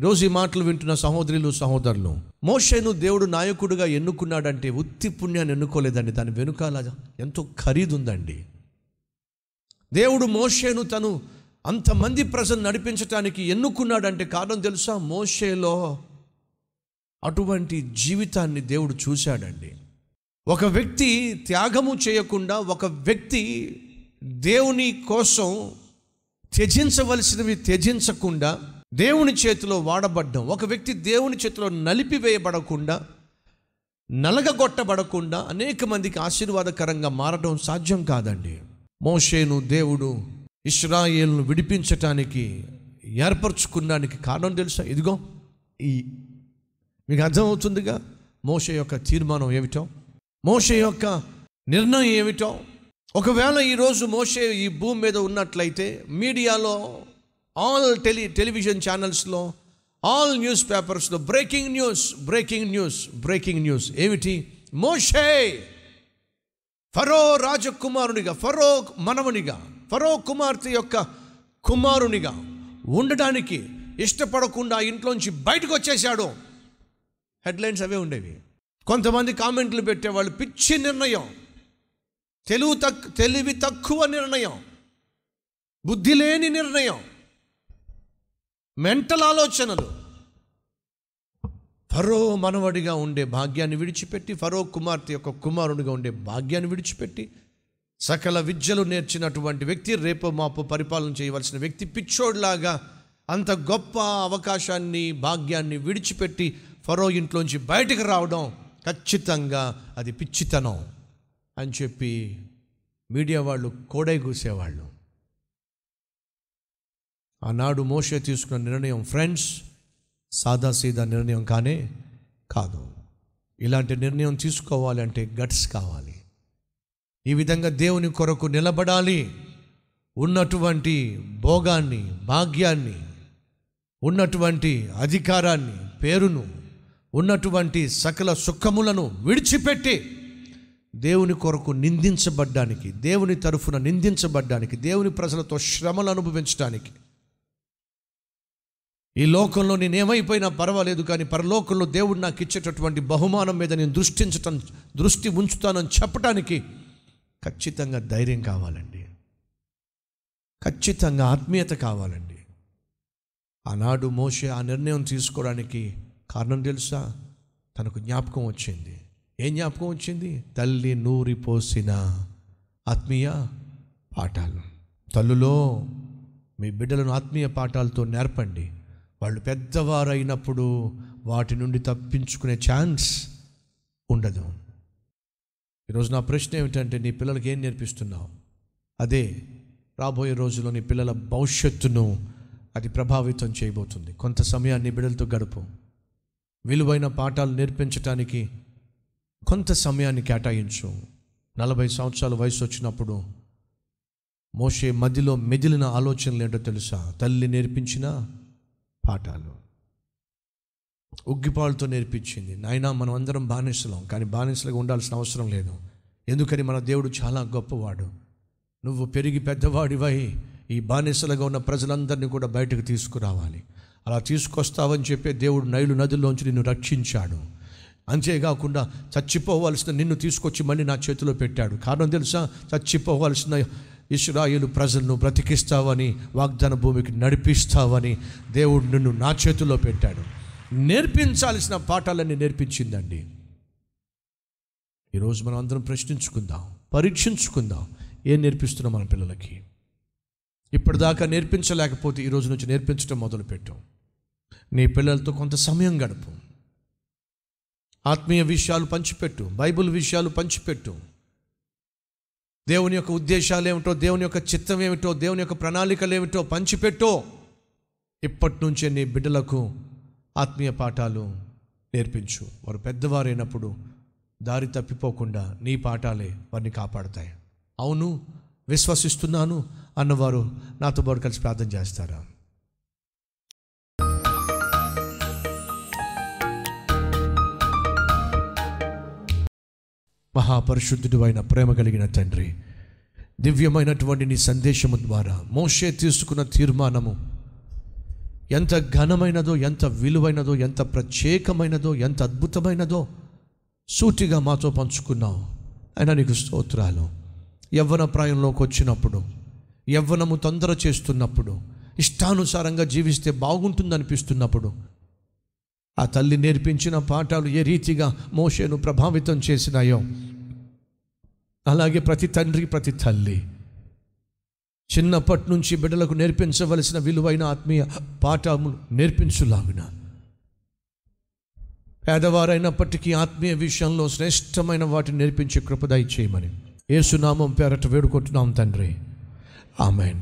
ఈరోజు ఈ మాటలు వింటున్న సహోదరులు సహోదరులు మోషేను దేవుడు నాయకుడిగా ఎన్నుకున్నాడంటే ఉత్తి పుణ్యాన్ని ఎన్నుకోలేదండి. దాని వెనుకాల ఎంతో ఖరీదు ఉందండి. దేవుడు మోషేను తను అంతమంది ప్రజలు నడిపించటానికి ఎన్నుకున్నాడంటే కారణం తెలుసా? మోషేలో అటువంటి జీవితాన్ని దేవుడు చూశాడండి. ఒక వ్యక్తి త్యాగము చేయకుండా ఒక వ్యక్తి దేవుని కోసం త్యజించవలసినవి త్యజించకుండా దేవుని చేతిలో వాడబడ్డం ఒక వ్యక్తి దేవుని చేతిలో నలిపివేయబడకుండా నలగగొట్టబడకుండా అనేక మందికి ఆశీర్వాదకరంగా మారడం సాధ్యం కాదండి. మోషేను దేవుడు ఇస్రాయేల్ను విడిపించటానికి ఏర్పరచుకున్నానికి కారణం తెలుసా? ఇదిగో ఈ మీకు అర్థమవుతుందిగా? మోషే యొక్క తీర్మానం ఏమిటో? మోషే యొక్క నిర్ణయం ఏమిటో? ఒకవేళ ఈరోజు మోషే ఈ భూమి మీద ఉన్నట్లయితే మీడియాలో ఆల్ టెలి టెలివిజన్ ఛానల్స్లో ఆల్ న్యూస్ పేపర్స్లో breaking news breaking news breaking news ఏమిటి? మోషే! ఫరో రాజకుమారునిగా ఫరో మనవునిగా ఫరో కుమార్తె యొక్క కుమారునిగా ఉండడానికి ఇష్టపడకుండా ఇంట్లోంచి బయటకు వచ్చేసాడు హెడ్లైన్స్ అవే ఉండేవి. కొంతమంది కామెంట్లు పెట్టేవాళ్ళు పిచ్చి నిర్ణయం. తెలుగు తక్ తెలివి తక్కువ నిర్ణయం. బుద్ధి లేని నిర్ణయం. మెంటల్ ఆలోచనలు. ఫరో మనవడిగా ఉండే భాగ్యాన్ని విడిచిపెట్టి ఫరో కుమార్తె యొక్క కుమారునిగా ఉండే భాగ్యాన్ని విడిచిపెట్టి సకల విద్యలు నేర్చినటువంటి వ్యక్తి రేపు మాపు పరిపాలన చేయవలసిన వ్యక్తి పిచ్చోడ్లాగా అంత గొప్ప అవకాశాన్ని భాగ్యాన్ని విడిచిపెట్టి ఫరో ఇంట్లోంచి బయటకు రావడం ఖచ్చితంగా అది పిచ్చితనం అని చెప్పి మీడియా వాళ్ళు కోడై కూసేవాళ్ళు ఆనాడు మోషే తీసుకున్న నిర్ణయం ఫ్రెండ్స్ సాదాసీదా నిర్ణయం కానే కాదు. ఇలాంటి నిర్ణయం తీసుకోవాలంటే గట్స్ కావాలి. ఈ విధంగా దేవుని కొరకు నిలబడాలి. ఉన్నటువంటి భోగాన్ని భాగ్యాన్ని ఉన్నటువంటి అధికారాన్ని పేరును ఉన్నటువంటి సకల సుఖములను విడిచిపెట్టి దేవుని కొరకు నిందించబడ్డానికి దేవుని తరఫున నిందించబడ్డానికి దేవుని ప్రజలతో శ్రమలు అనుభవించడానికి ఈ లోకంలో నేను ఏమైపోయినా పర్వాలేదు కానీ పరలోకంలో దేవుడు నాకు ఇచ్చేటటువంటి బహుమానం మీద నేను దృష్టించటం దృష్టి ఉంచుతానని చెప్పడానికి ఖచ్చితంగా ధైర్యం కావాలండి. ఖచ్చితంగా ఆత్మీయత కావాలండి. ఆనాడు మోషే ఆ నిర్ణయం తీసుకోవడానికి కారణం తెలుసా? తనకు జ్ఞాపకం వచ్చింది. ఏం జ్ఞాపకం వచ్చింది? తల్లి నూరి పోసిన ఆత్మీయ పాఠాలు. తల్లులో మీ బిడ్డలను ఆత్మీయ పాఠాలతో నేర్పండి. వాళ్ళు పెద్దవారు అయినప్పుడు వాటి నుండి తప్పించుకునే ఛాన్స్ ఉండదు. ఈరోజు నా ప్రశ్న ఏమిటంటే నీ పిల్లలకి ఏం నేర్పిస్తున్నావు? అదే రాబోయే రోజుల్లో నీ పిల్లల భవిష్యత్తును అది ప్రభావితం చేయబోతుంది. కొంత సమయాన్ని బిడ్డలతో గడుపు. విలువైన పాఠాలు నేర్పించటానికి కొంత సమయాన్ని కేటాయించు. నలభై సంవత్సరాల వయసు వచ్చినప్పుడు మోషే మధ్యలో మెదిలిన ఆలోచనలు ఏంటో తెలుసా? తల్లి నేర్పించినా పాఠాలు. ఉగ్గిపాలతో నేర్పించింది. నాయనా మనం అందరం బానిసలం కానీ బానిసలుగా ఉండాల్సిన అవసరం లేదు. ఎందుకని మన దేవుడు చాలా గొప్పవాడు. నువ్వు పెరిగి పెద్దవాడివై ఈ బానిసలుగా ఉన్న ప్రజలందరినీ కూడా బయటకు తీసుకురావాలి. అలా తీసుకొస్తావని చెప్పే దేవుడు నైలు నదుల్లోంచి నిన్ను రక్షించాడు. అంతేకాకుండా చచ్చిపోవాల్సిన నిన్ను తీసుకొచ్చి మళ్ళీ నా చేతిలో పెట్టాడు. కారణం తెలుసా? చచ్చిపోవాల్సిన ఇస్రాయేలు ప్రజలను బ్రతికిస్తావని వాగ్దాన భూమికి నడిపిస్తావని దేవుడు నిన్ను నా చేతిలో పెట్టాడు. నేర్పించాల్సిన పాఠాలన్నీ నేర్పించిందండి. ఈరోజు మనం అందరం ప్రశ్నించుకుందాం పరీక్షించుకుందాం ఏం నేర్పిస్తున్నాం మన పిల్లలకి. ఇప్పటిదాకా నేర్పించలేకపోతే ఈరోజు నుంచి నేర్పించడం మొదలుపెట్టాం. నీ పిల్లలతో కొంత సమయం గడుపు. ఆత్మీయ విషయాలు పంచిపెట్టు బైబిల్ విషయాలు పంచిపెట్టు. దేవుని యొక్క ఉద్దేశాలు ఏమిటో దేవుని యొక్క చిత్తం ఏమిటో దేవుని యొక్క ప్రణాళికలు ఏమిటో పంచిపెట్టో ఇప్పటి నుంచే నీ బిడ్డలకు ఆత్మీయ పాఠాలు నేర్పించు. వారు పెద్దవారైనప్పుడు దారి తప్పిపోకుండా నీ పాఠాలే వారిని కాపాడతాయి. అవును విశ్వసిస్తున్నాను అన్నవారు నాతో పాటు కలిసి ప్రార్థన చేస్తారా? మహాపరిశుద్ధుడు అయిన ప్రేమ కలిగిన తండ్రి దివ్యమైనటువంటి నీ సందేశము ద్వారా మోషే తీసుకున్న తీర్మానము ఎంత ఘనమైనదో ఎంత విలువైనదో ఎంత ప్రత్యేకమైనదో ఎంత అద్భుతమైనదో సూటిగా మాతో పంచుకున్నావు. అయినా నీకు స్తోత్రాలు. యవ్వన ప్రాయంలోకి వచ్చినప్పుడు యవ్వనము తొందర చేస్తున్నప్పుడు ఇష్టానుసారంగా జీవిస్తే బాగుంటుందనిపిస్తున్నప్పుడు ఆ తల్లి నేర్పించిన పాఠాలు ఏ రీతిగా మోషేను ప్రభావితం చేసినాయో. అలాగే ప్రతి తండ్రి ప్రతి తల్లి. చిన్నప్పటి నుంచి బిడ్డలకు నేర్పించవలసిన విలువైన ఆత్మీయ పాఠములు నేర్పించులాగున. పేదవారైనప్పటికీ ఆత్మీయ విషయంలో శ్రేష్టమైన వాటిని నేర్పించి కృపదాయి చేయమని. ఏసునామం పేరట వేడుకుంటున్నాం తండ్రి. ఆమెన్.